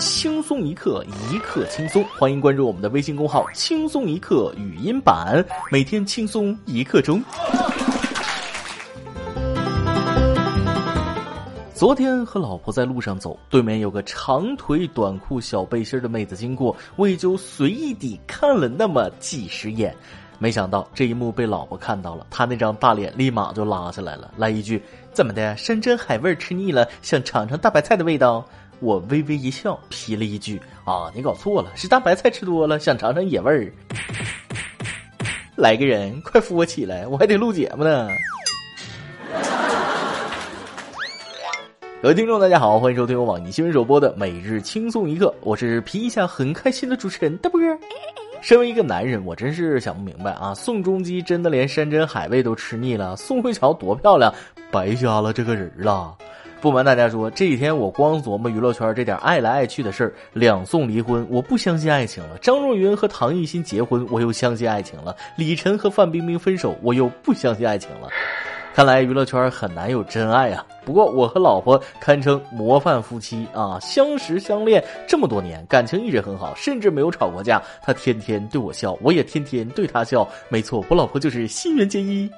轻松一刻，一刻轻松。欢迎关注我们的微信公号“轻松一刻语音版”，每天轻松一刻钟。昨天和老婆在路上走，对面有个长腿短裤小背心的妹子经过，我也就随意地看了那么几十眼。没想到这一幕被老婆看到了，她那张大脸立马就拉下来了，来一句：“怎么的，山珍海味吃腻了，想尝尝大白菜的味道？”我微微一笑，批了一句：“啊，你搞错了，是大白菜吃多了，想尝尝野味儿。”来个人，快扶我起来，我还得录节目呢。各位听众，大家好，欢迎收听由网易新闻首播的《每日轻松一刻》，我是皮一下很开心的主持人大波。身为一个男人，我真是想不明白啊！宋仲基真的连山珍海味都吃腻了？宋慧乔多漂亮，白瞎了这个人了。不瞒大家说，这几天我光琢磨娱乐圈这点爱来爱去的事儿。两宋离婚，我不相信爱情了；张若昀和唐艺昕结婚，我又相信爱情了；李晨和范冰冰分手，我又不相信爱情了。看来娱乐圈很难有真爱啊！不过我和老婆堪称模范夫妻啊，相识相恋这么多年，感情一直很好，甚至没有吵过架。她天天对我笑，我也天天对她笑。没错，我老婆就是新垣结衣。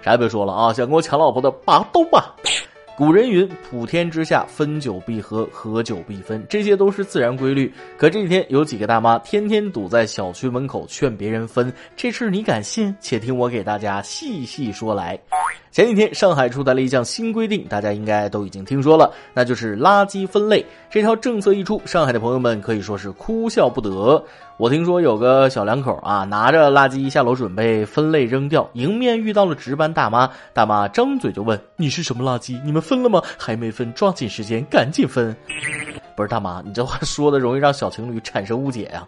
啥也别说了啊，想跟我抢老婆的拔刀吧！古人云：“普天之下，分久必合，合久必分，这些都是自然规律。”可这几天有几个大妈天天堵在小区门口劝别人分，这事你敢信？且听我给大家细细说来。前几天上海出台了一项新规定，大家应该都已经听说了，那就是垃圾分类。这条政策一出，上海的朋友们可以说是哭笑不得。我听说有个小两口啊，拿着垃圾下楼准备分类扔掉，迎面遇到了值班大妈，大妈张嘴就问：“你是什么垃圾？你们分了吗？还没分，抓紧时间，赶紧分。”不是大妈，你这话说的容易让小情侣产生误解呀。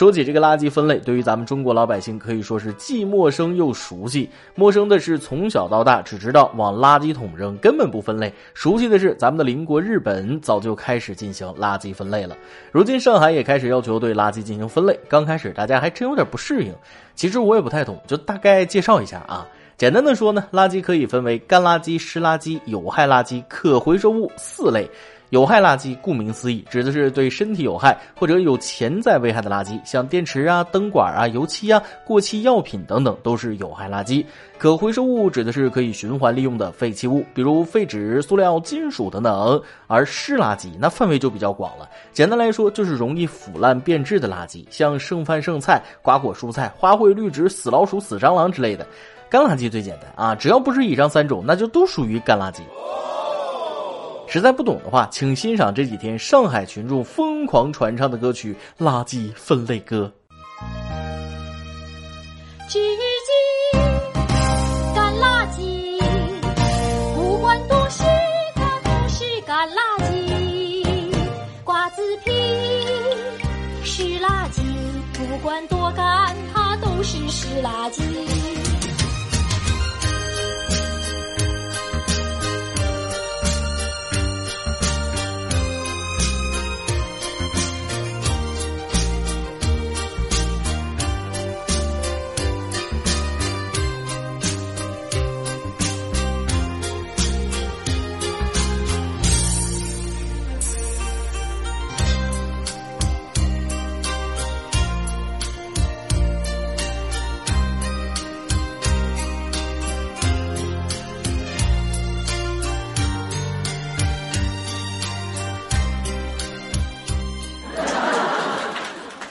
说起这个垃圾分类，对于咱们中国老百姓可以说是既陌生又熟悉。陌生的是从小到大只知道往垃圾桶扔，根本不分类；熟悉的是咱们的邻国日本早就开始进行垃圾分类了。如今上海也开始要求对垃圾进行分类，刚开始大家还真有点不适应。其实我也不太懂，就大概介绍一下啊。简单的说呢，垃圾可以分为干垃圾、湿垃圾、有害垃圾、可回收物四类。有害垃圾，顾名思义，指的是对身体有害或者有潜在危害的垃圾，像电池啊、灯管啊、油漆啊、过期药品等等，都是有害垃圾。可回收物指的是可以循环利用的废弃物，比如废纸、塑料、金属等等。而湿垃圾那范围就比较广了，简单来说就是容易腐烂变质的垃圾，像剩饭剩菜、瓜果蔬菜、花卉绿植、死老鼠、死蟑螂之类的。干垃圾最简单啊，只要不是以上三种，那就都属于干垃圾。实在不懂的话，请欣赏这几天上海群众疯狂传唱的歌曲《垃圾分类歌》。纸巾，干垃圾不管多湿，它都是干垃圾；瓜子皮湿垃圾，不管多干，它都是湿垃圾。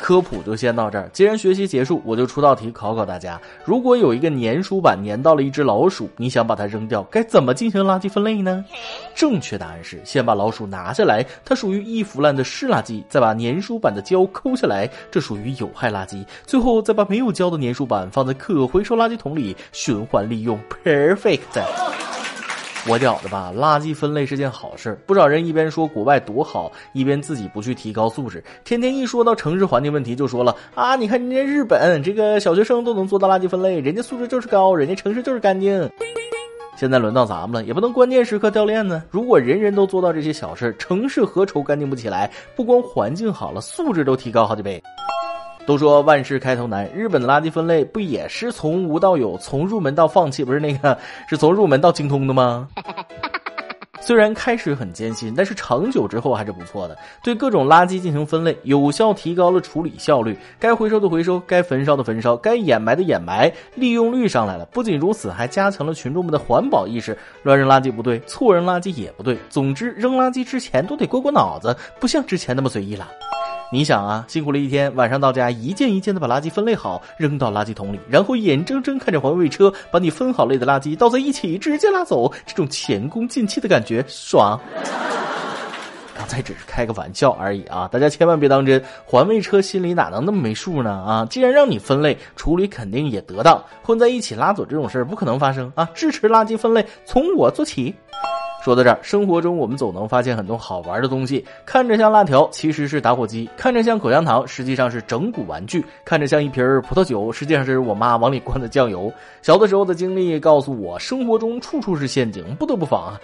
科普就先到这儿。既然学习结束，我就出道题考考大家：如果有一个粘鼠板粘到了一只老鼠，你想把它扔掉，该怎么进行垃圾分类呢？正确答案是先把老鼠拿下来，它属于易腐烂的湿垃圾；再把粘鼠板的胶抠下来，这属于有害垃圾；最后再把没有胶的粘鼠板放在可回收垃圾桶里循环利用。Perfect。我屌的吧！垃圾分类是件好事，不少人一边说国外多好，一边自己不去提高素质。天天一说到城市环境问题，就说了啊，你看人家日本这个小学生都能做到垃圾分类，人家素质就是高，人家城市就是干净。现在轮到咱们了，也不能关键时刻掉链子。如果人人都做到这些小事，城市何愁干净不起来？不光环境好了，素质都提高好几倍。都说万事开头难，日本的垃圾分类不也是从无到有，从入门到放弃，不是那个，是从入门到精通的吗？虽然开始很艰辛，但是长久之后还是不错的。对各种垃圾进行分类，有效提高了处理效率，该回收的回收，该焚烧的焚烧，该掩埋的掩埋，利用率上来了。不仅如此，还加强了群众们的环保意识。乱扔垃圾不对，错扔垃圾也不对。总之，扔垃圾之前都得过过脑子，不像之前那么随意了。你想啊，辛苦了一天，晚上到家，一件一件的把垃圾分类好，扔到垃圾桶里，然后眼睁睁看着环卫车把你分好类的垃圾倒在一起，直接拉走，这种前功尽弃的感觉爽。刚才只是开个玩笑而已啊，大家千万别当真，环卫车心里哪能那么没数呢？啊，既然让你分类处理，肯定也得当，混在一起拉走这种事儿不可能发生啊！支持垃圾分类，从我做起。说到这儿，生活中我们总能发现很多好玩的东西，看着像辣条，其实是打火机；看着像口香糖，实际上是整蛊玩具；看着像一瓶葡萄酒，实际上是我妈往里灌的酱油。小的时候的经历告诉我，生活中处处是陷阱，不得不防啊。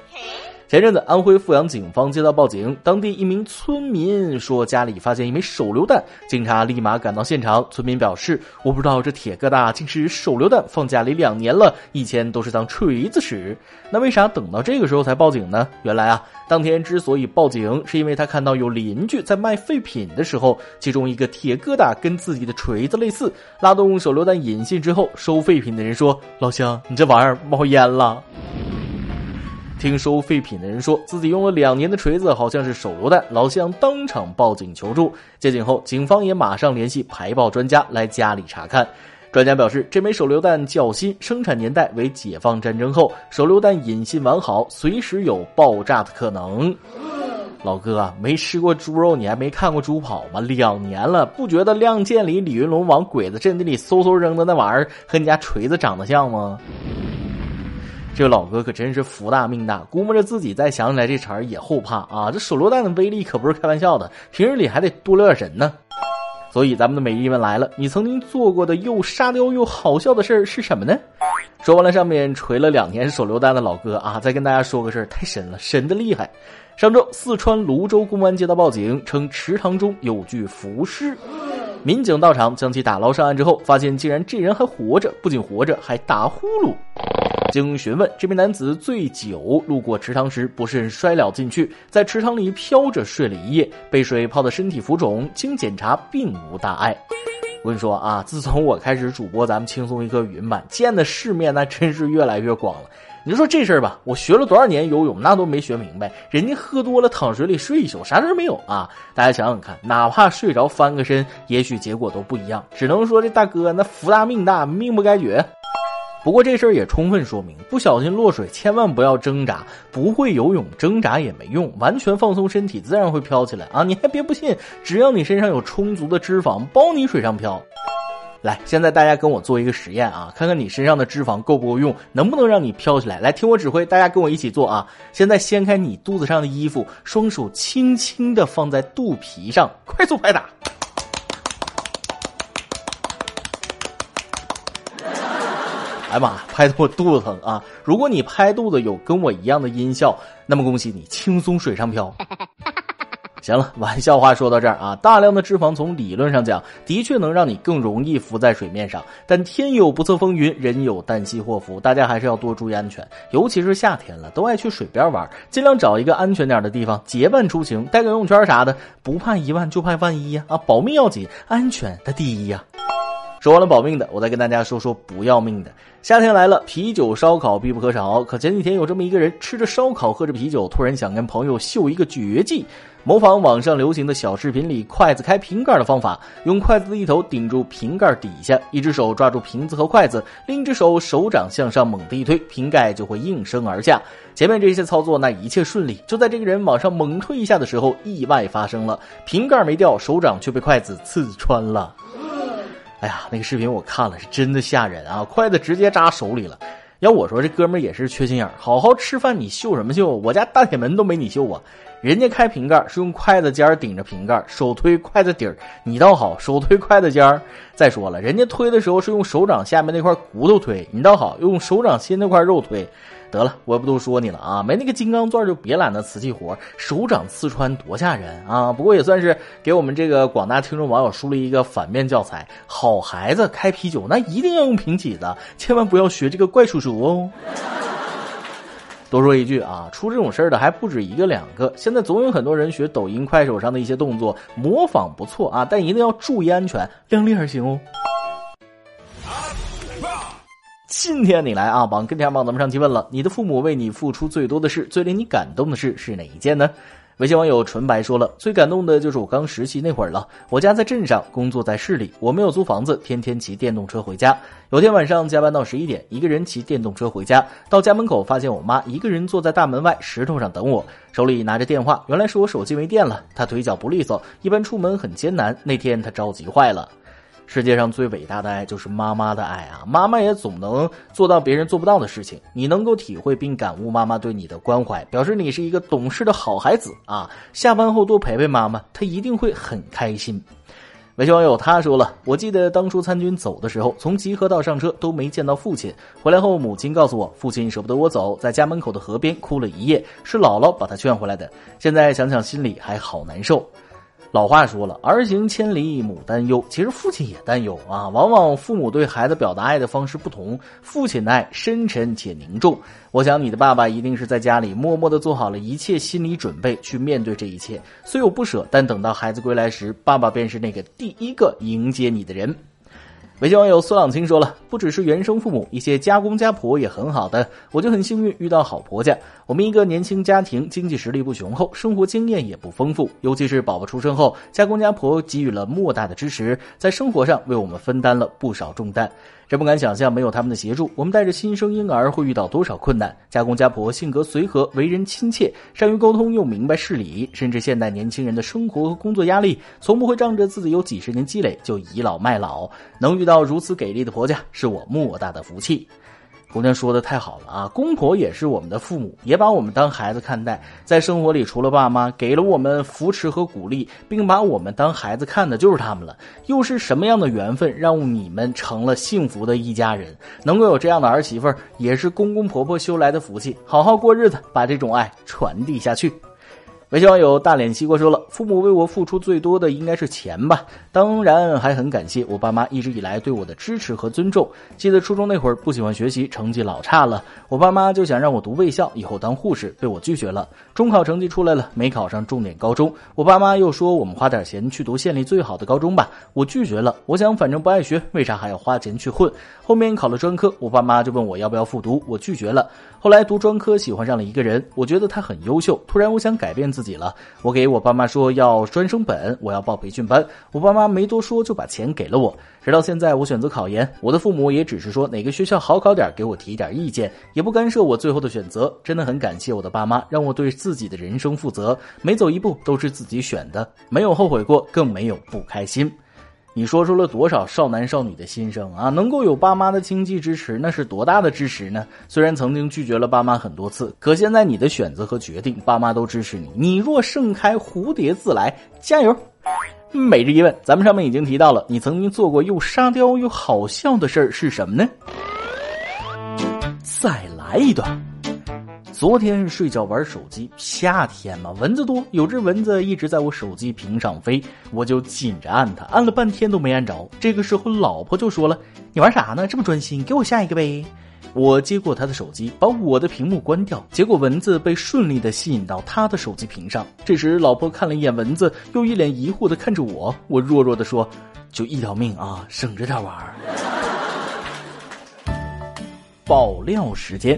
前阵子，安徽阜阳警方接到报警，当地一名村民说家里发现一枚手榴弹，警察立马赶到现场。村民表示：“我不知道这铁疙瘩竟是手榴弹，放家里两年了，以前都是当锤子使。那为啥等到这个时候才报警呢？原来啊，当天之所以报警，是因为他看到有邻居在卖废品的时候，其中一个铁疙瘩跟自己的锤子类似，拉动手榴弹引信之后，收废品的人说：老乡，你这玩意儿冒烟了。”听收废品的人说自己用了两年的锤子好像是手榴弹，老乡当场报警求助。接警后，警方也马上联系排爆专家来家里查看。专家表示，这枚手榴弹较新，生产年代为解放战争后，手榴弹引信完好，随时有爆炸的可能。老哥，没吃过猪肉，你还没看过猪跑吗？两年了，不觉得《亮剑》里李云龙往鬼子阵地里嗖嗖扔的那玩意儿和你家锤子长得像吗？这老哥可真是福大命大，估摸着自己再想起来这茬儿也后怕啊！这手榴弹的威力可不是开玩笑的，平日里还得多留点神呢。所以咱们的美丽们来了，你曾经做过的又沙雕又好笑的事儿是什么呢？说完了上面锤了两年手榴弹的老哥啊，再跟大家说个事儿，太神了，神的厉害！上周四川泸州公安接到报警，称池塘中有具浮尸，民警到场将其打捞上岸之后，发现竟然这人还活着，不仅活着，还打呼噜。经询问，这名男子醉酒路过池塘时不慎摔了进去，在池塘里飘着睡了一夜，被水泡的身体浮肿，经检查并无大碍。我跟你说啊，自从我开始主播咱们轻松一刻语音版，见的世面那真是越来越广了。你就说这事儿吧，我学了多少年游泳，那都没学明白。人家喝多了躺水里睡一宿，啥事儿没有啊？大家想想看，哪怕睡着翻个身，也许结果都不一样。只能说这大哥那福大命大，命不该绝。不过这事儿也充分说明，不小心落水千万不要挣扎，不会游泳挣扎也没用，完全放松身体自然会飘起来啊！你还别不信，只要你身上有充足的脂肪，包你水上漂。来，现在大家跟我做一个实验啊，看看你身上的脂肪够不够用，能不能让你飘起来？来，听我指挥，大家跟我一起做啊！现在掀开你肚子上的衣服，双手轻轻的放在肚皮上，快速拍打。哎妈，拍的我肚子疼啊！如果你拍肚子有跟我一样的音效，那么恭喜你，轻松水上漂。行了，玩笑话说到这儿啊，大量的脂肪从理论上讲的确能让你更容易浮在水面上，但天有不测风云，人有旦夕祸福，大家还是要多注意安全，尤其是夏天了，都爱去水边玩，尽量找一个安全点的地方，结伴出行，带个游泳圈啥的，不怕一万就怕万一呀！啊，保命要紧，安全它第一呀。说完了保命的，我再跟大家说说不要命的。夏天来了，啤酒烧烤必不可少。可前几天有这么一个人，吃着烧烤，喝着啤酒，突然想跟朋友秀一个绝技，模仿网上流行的小视频里筷子开瓶盖的方法，用筷子的一头顶住瓶盖底下，一只手抓住瓶子和筷子，另一只手手掌向上猛地一推，瓶盖就会应声而下。前面这些操作那一切顺利，就在这个人往上猛推一下的时候，意外发生了，瓶盖没掉，手掌却被筷子刺穿了。哎呀，那个视频我看了，是真的吓人啊！筷子直接扎手里了。要我说，这哥们儿也是缺心眼儿，好好吃饭你秀什么秀？我家大铁门都没你秀啊！人家开瓶盖是用筷子尖顶着瓶盖，手推筷子底儿，你倒好，手推筷子尖儿。再说了，人家推的时候是用手掌下面那块骨头推，你倒好，用手掌心那块肉推。得了，我也不多说你了啊，没那个金刚钻就别揽那瓷器活，手掌刺穿多吓人啊！不过也算是给我们这个广大听众网友树立一个反面教材，好孩子开啤酒那一定要用瓶起子，千万不要学这个怪叔叔哦。多说一句啊，出这种事儿的还不止一个两个。现在总有很多人学抖音、快手上的一些动作，模仿不错啊，但一定要注意安全，量力而行哦。今天你来啊，榜跟帖榜咱们上期问了，你的父母为你付出最多的事，最令你感动的事是哪一件呢？微信网友纯白说了，最感动的就是我刚实习那会儿了。我家在镇上，工作在市里，我没有租房子，天天骑电动车回家。有天晚上加班到十一点，一个人骑电动车回家，到家门口发现我妈一个人坐在大门外石头上等我，手里拿着电话。原来是我手机没电了，她腿脚不利索，一般出门很艰难。那天她着急坏了。世界上最伟大的爱就是妈妈的爱啊！妈妈也总能做到别人做不到的事情，你能够体会并感悟妈妈对你的关怀，表示你是一个懂事的好孩子啊！下班后多陪陪妈妈，她一定会很开心。微信网友他说了：“我记得当初参军走的时候，从集合到上车都没见到父亲，回来后母亲告诉我，父亲舍不得我走，在家门口的河边哭了一夜，是姥姥把他劝回来的。现在想想心里还好难受。”老话说了，儿行千里母担忧。其实父亲也担忧啊。往往父母对孩子表达爱的方式不同，父亲的爱深沉且凝重。我想你的爸爸一定是在家里默默的做好了一切心理准备，去面对这一切。虽有不舍，但等到孩子归来时，爸爸便是那个第一个迎接你的人。微信网友苏朗清说了，不只是原生父母，一些家公家婆也很好的。我就很幸运遇到好婆家。我们一个年轻家庭，经济实力不雄厚，生活经验也不丰富，尤其是宝宝出生后，家公家婆给予了莫大的支持，在生活上为我们分担了不少重担。真不敢想象，没有他们的协助，我们带着新生婴儿会遇到多少困难。家公家婆性格随和，为人亲切，善于沟通，又明白事理，甚至现代年轻人的生活和工作压力，从不会仗着自己有几十年积累就倚老卖老。能遇遇到如此给力的婆家，是我莫大的福气。姑娘说的太好了啊！公婆也是我们的父母，也把我们当孩子看待。在生活里，除了爸妈给了我们扶持和鼓励，并把我们当孩子看的，就是他们了。又是什么样的缘分，让你们成了幸福的一家人？能够有这样的儿媳妇，也是公公婆婆修来的福气。好好过日子，把这种爱传递下去。微信网友大脸西瓜说了：“父母为我付出最多的应该是钱吧，当然还很感谢我爸妈一直以来对我的支持和尊重。记得初中那会儿不喜欢学习，成绩老差了，我爸妈就想让我读卫校，以后当护士，被我拒绝了。中考成绩出来了，没考上重点高中，我爸妈又说我们花点钱去读县里最好的高中吧，我拒绝了。我想反正不爱学，为啥还要花钱去混？后面考了专科，我爸妈就问我要不要复读，我拒绝了。后来读专科，喜欢上了一个人，我觉得他很优秀，突然我想改变。”自己了，我给我爸妈说要专升本，我要报培训班。我爸妈没多说就把钱给了我。直到现在，我选择考研，我的父母也只是说哪个学校好考点，给我提点意见，也不干涉我最后的选择。真的很感谢我的爸妈，让我对自己的人生负责，每走一步都是自己选的，没有后悔过，更没有不开心。你说出了多少少男少女的心声啊！能够有爸妈的经济支持，那是多大的支持呢？虽然曾经拒绝了爸妈很多次，可现在你的选择和决定，爸妈都支持你。你若盛开，蝴蝶自来，加油！每日一问，咱们上面已经提到了，你曾经做过又沙雕又好笑的事儿是什么呢？再来一段。昨天睡觉玩手机，夏天嘛，蚊子多，有只蚊子一直在我手机屏上飞，我就紧着按它，按了半天都没按着。这个时候，老婆就说了：“你玩啥呢？这么专心，给我下一个呗。”我接过他的手机，把我的屏幕关掉，结果蚊子被顺利的吸引到他的手机屏上。这时，老婆看了一眼蚊子，又一脸疑惑的看着我，我弱弱的说：“就一条命啊，省着点玩。”爆料时间。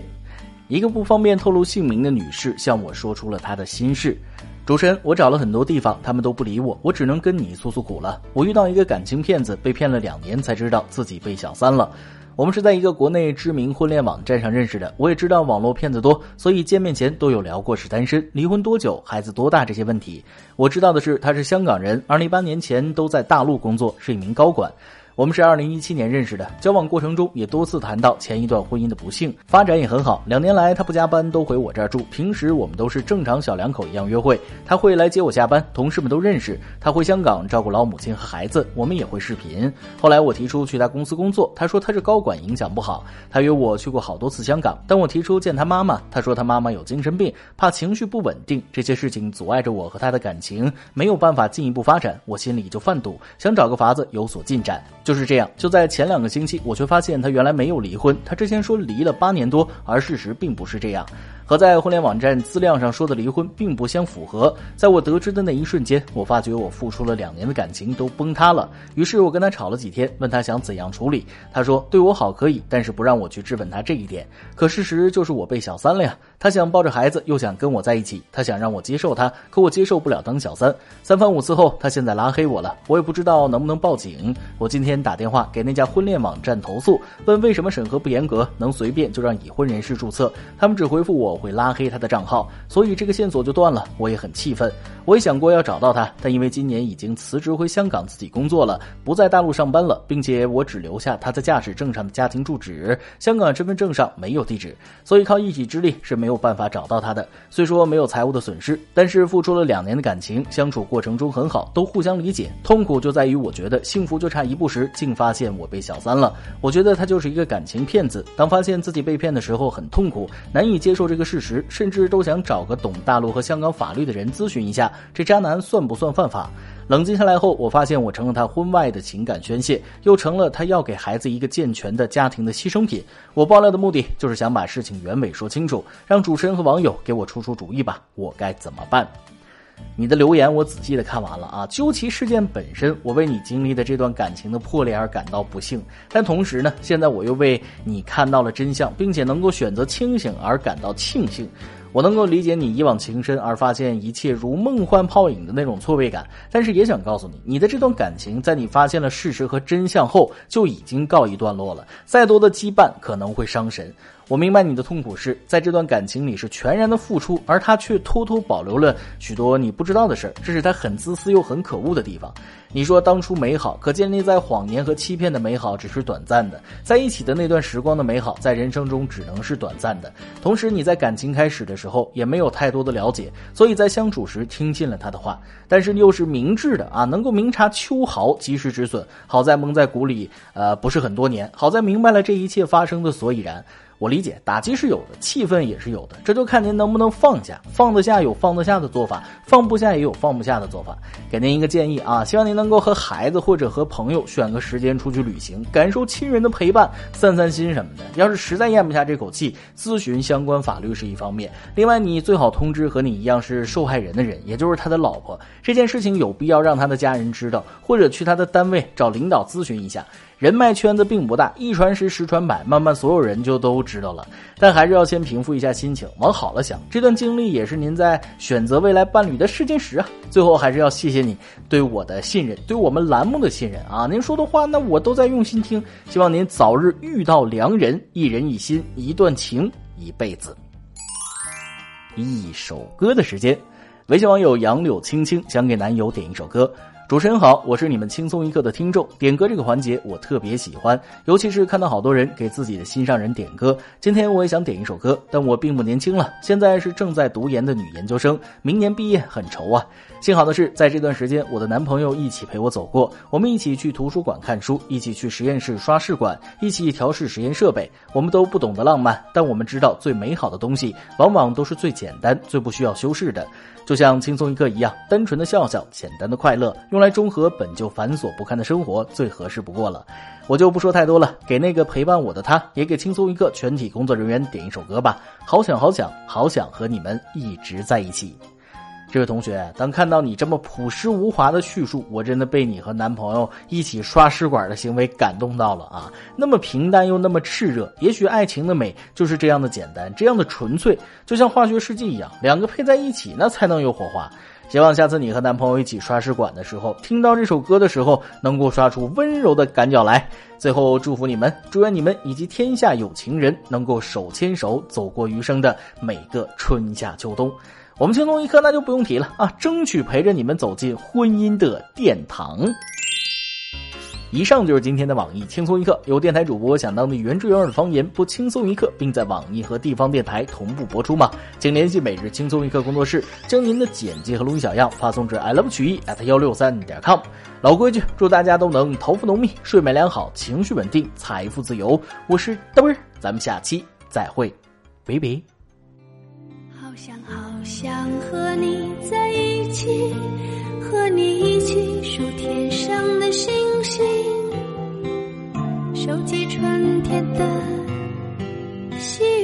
一个不方便透露姓名的女士向我说出了她的心事。主持人，我找了很多地方，他们都不理我，我只能跟你诉诉苦了。我遇到一个感情骗子，被骗了两年才知道自己被小三了。我们是在一个国内知名婚恋网站上认识的，我也知道网络骗子多，所以见面前都有聊过是单身、离婚多久、孩子多大这些问题。我知道的是他是香港人，二零一八年前都在大陆工作，是一名高管。我们是二零一七年认识的，交往过程中也多次谈到前一段婚姻的不幸，发展也很好。两年来，他不加班都回我这儿住，平时我们都是正常小两口一样约会。他会来接我下班，同事们都认识。他回香港照顾老母亲和孩子，我们也会视频。后来我提出去他公司工作，他说他是高管，影响不好。他约我去过好多次香港，但我提出见他妈妈，他说他妈妈有精神病，怕情绪不稳定，这些事情阻碍着我和他的感情，没有办法进一步发展，我心里就犯堵，想找个法子有所进展。就是这样，就在前两个星期，我却发现他原来没有离婚。他之前说离了八年多，而事实并不是这样。和在婚恋网站资料上说的离婚并不相符合。在我得知的那一瞬间，我发觉我付出了两年的感情都崩塌了。于是我跟他吵了几天，问他想怎样处理。他说对我好可以，但是不让我去质问他这一点。可事实就是我被小三了呀。他想抱着孩子，又想跟我在一起，他想让我接受他，可我接受不了当小三。三番五次后，他现在拉黑我了，我也不知道能不能报警。我今天打电话给那家婚恋网站投诉，问为什么审核不严格，能随便就让已婚人士注册？他们只回复我会拉黑他的账号，所以这个线索就断了。我也很气愤，我也想过要找到他，但因为今年已经辞职回香港自己工作了，不在大陆上班了，并且我只留下他在驾驶证上的家庭住址，香港身份证上没有地址，所以靠一己之力是没有办法找到他的。虽说没有财务的损失，但是付出了两年的感情，相处过程中很好，都互相理解。痛苦就在于我觉得幸福就差一步时，竟发现我被小三了。我觉得他就是一个感情骗子。当发现自己被骗的时候，很痛苦，难以接受这个事实，甚至都想找个懂大陆和香港法律的人咨询一下，这渣男算不算犯法？冷静下来后，我发现我成了他婚外的情感宣泄，又成了他要给孩子一个健全的家庭的牺牲品。我爆料的目的就是想把事情原委说清楚，让主持人和网友给我出出主意吧，我该怎么办？你的留言我仔细的看完了啊，究其事件本身，我为你经历的这段感情的破裂而感到不幸，但同时呢，现在我又为你看到了真相，并且能够选择清醒而感到庆幸。我能够理解你一往情深而发现一切如梦幻泡影的那种错位感，但是也想告诉你，你的这段感情在你发现了事实和真相后就已经告一段落了，再多的羁绊可能会伤神。我明白你的痛苦是在这段感情里是全然的付出，而他却偷偷保留了许多你不知道的事儿，这是他很自私又很可恶的地方。你说当初美好，可建立在谎言和欺骗的美好只是短暂的，在一起的那段时光的美好，在人生中只能是短暂的。同时你在感情开始的时候也没有太多的了解，所以在相处时听信了他的话，但是又是明智的啊，能够明察秋毫，及时止损。好在蒙在鼓里，呃，不是很多年，好在明白了这一切发生的所以然。我理解，打击是有的，气愤也是有的，这就看您能不能放下。放得下有放得下的做法，放不下也有放不下的做法。给您一个建议啊，希望您能够和孩子或者和朋友选个时间出去旅行，感受亲人的陪伴，散散心什么的。要是实在咽不下这口气，咨询相关法律是一方面。另外，你最好通知和你一样是受害人的人，也就是他的老婆。这件事情有必要让他的家人知道，或者去他的单位找领导咨询一下。人脉圈子并不大，一传十，十传百，慢慢所有人就都知道了。但还是要先平复一下心情，往好了想。这段经历也是您在选择未来伴侣的试金石啊。最后还是要谢谢你对我的信任，对我们栏目的信任啊。您说的话，那我都在用心听。希望您早日遇到良人，一人一心，一段情，一辈子。一首歌的时间，微信网友杨柳青青想给男友点一首歌。主持人好，我是你们轻松一刻的听众。点歌这个环节我特别喜欢，尤其是看到好多人给自己的心上人点歌。今天我也想点一首歌，但我并不年轻了，现在是正在读研的女研究生，明年毕业很愁啊。幸好的是，在这段时间，我的男朋友一起陪我走过，我们一起去图书馆看书，一起去实验室刷试管，一起调试实验设备。我们都不懂得浪漫，但我们知道最美好的东西往往都是最简单、最不需要修饰的。就像轻松一刻一样，单纯的笑笑，简单的快乐，用来中和本就繁琐不堪的生活，最合适不过了。我就不说太多了，给那个陪伴我的他，也给轻松一刻全体工作人员点一首歌吧。好想好想好想和你们一直在一起。这位同学，当看到你这么朴实无华的叙述，我真的被你和男朋友一起刷试管的行为感动到了啊！那么平淡又那么炽热，也许爱情的美就是这样的简单，这样的纯粹，就像化学试剂一样，两个配在一起，那才能有火花。希望下次你和男朋友一起刷试管的时候，听到这首歌的时候，能够刷出温柔的感脚来。最后祝福你们，祝愿你们以及天下有情人能够手牵手走过余生的每个春夏秋冬。我们轻松一刻，那就不用提了啊！争取陪着你们走进婚姻的殿堂。以上就是今天的网易轻松一刻，有电台主播想当地原汁原味的方言播轻松一刻，并在网易和地方电台同步播出吗？请联系每日轻松一刻工作室，将您的简介和录音小样发送至 i love 曲艺 at 幺六三点 com。老规矩，祝大家都能头发浓密，睡眠良好，情绪稳定，财富自由。我是嘚儿，咱们下期再会，拜拜。好想好想和你在一起，和你一起数天上的星星，收集春天的细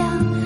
像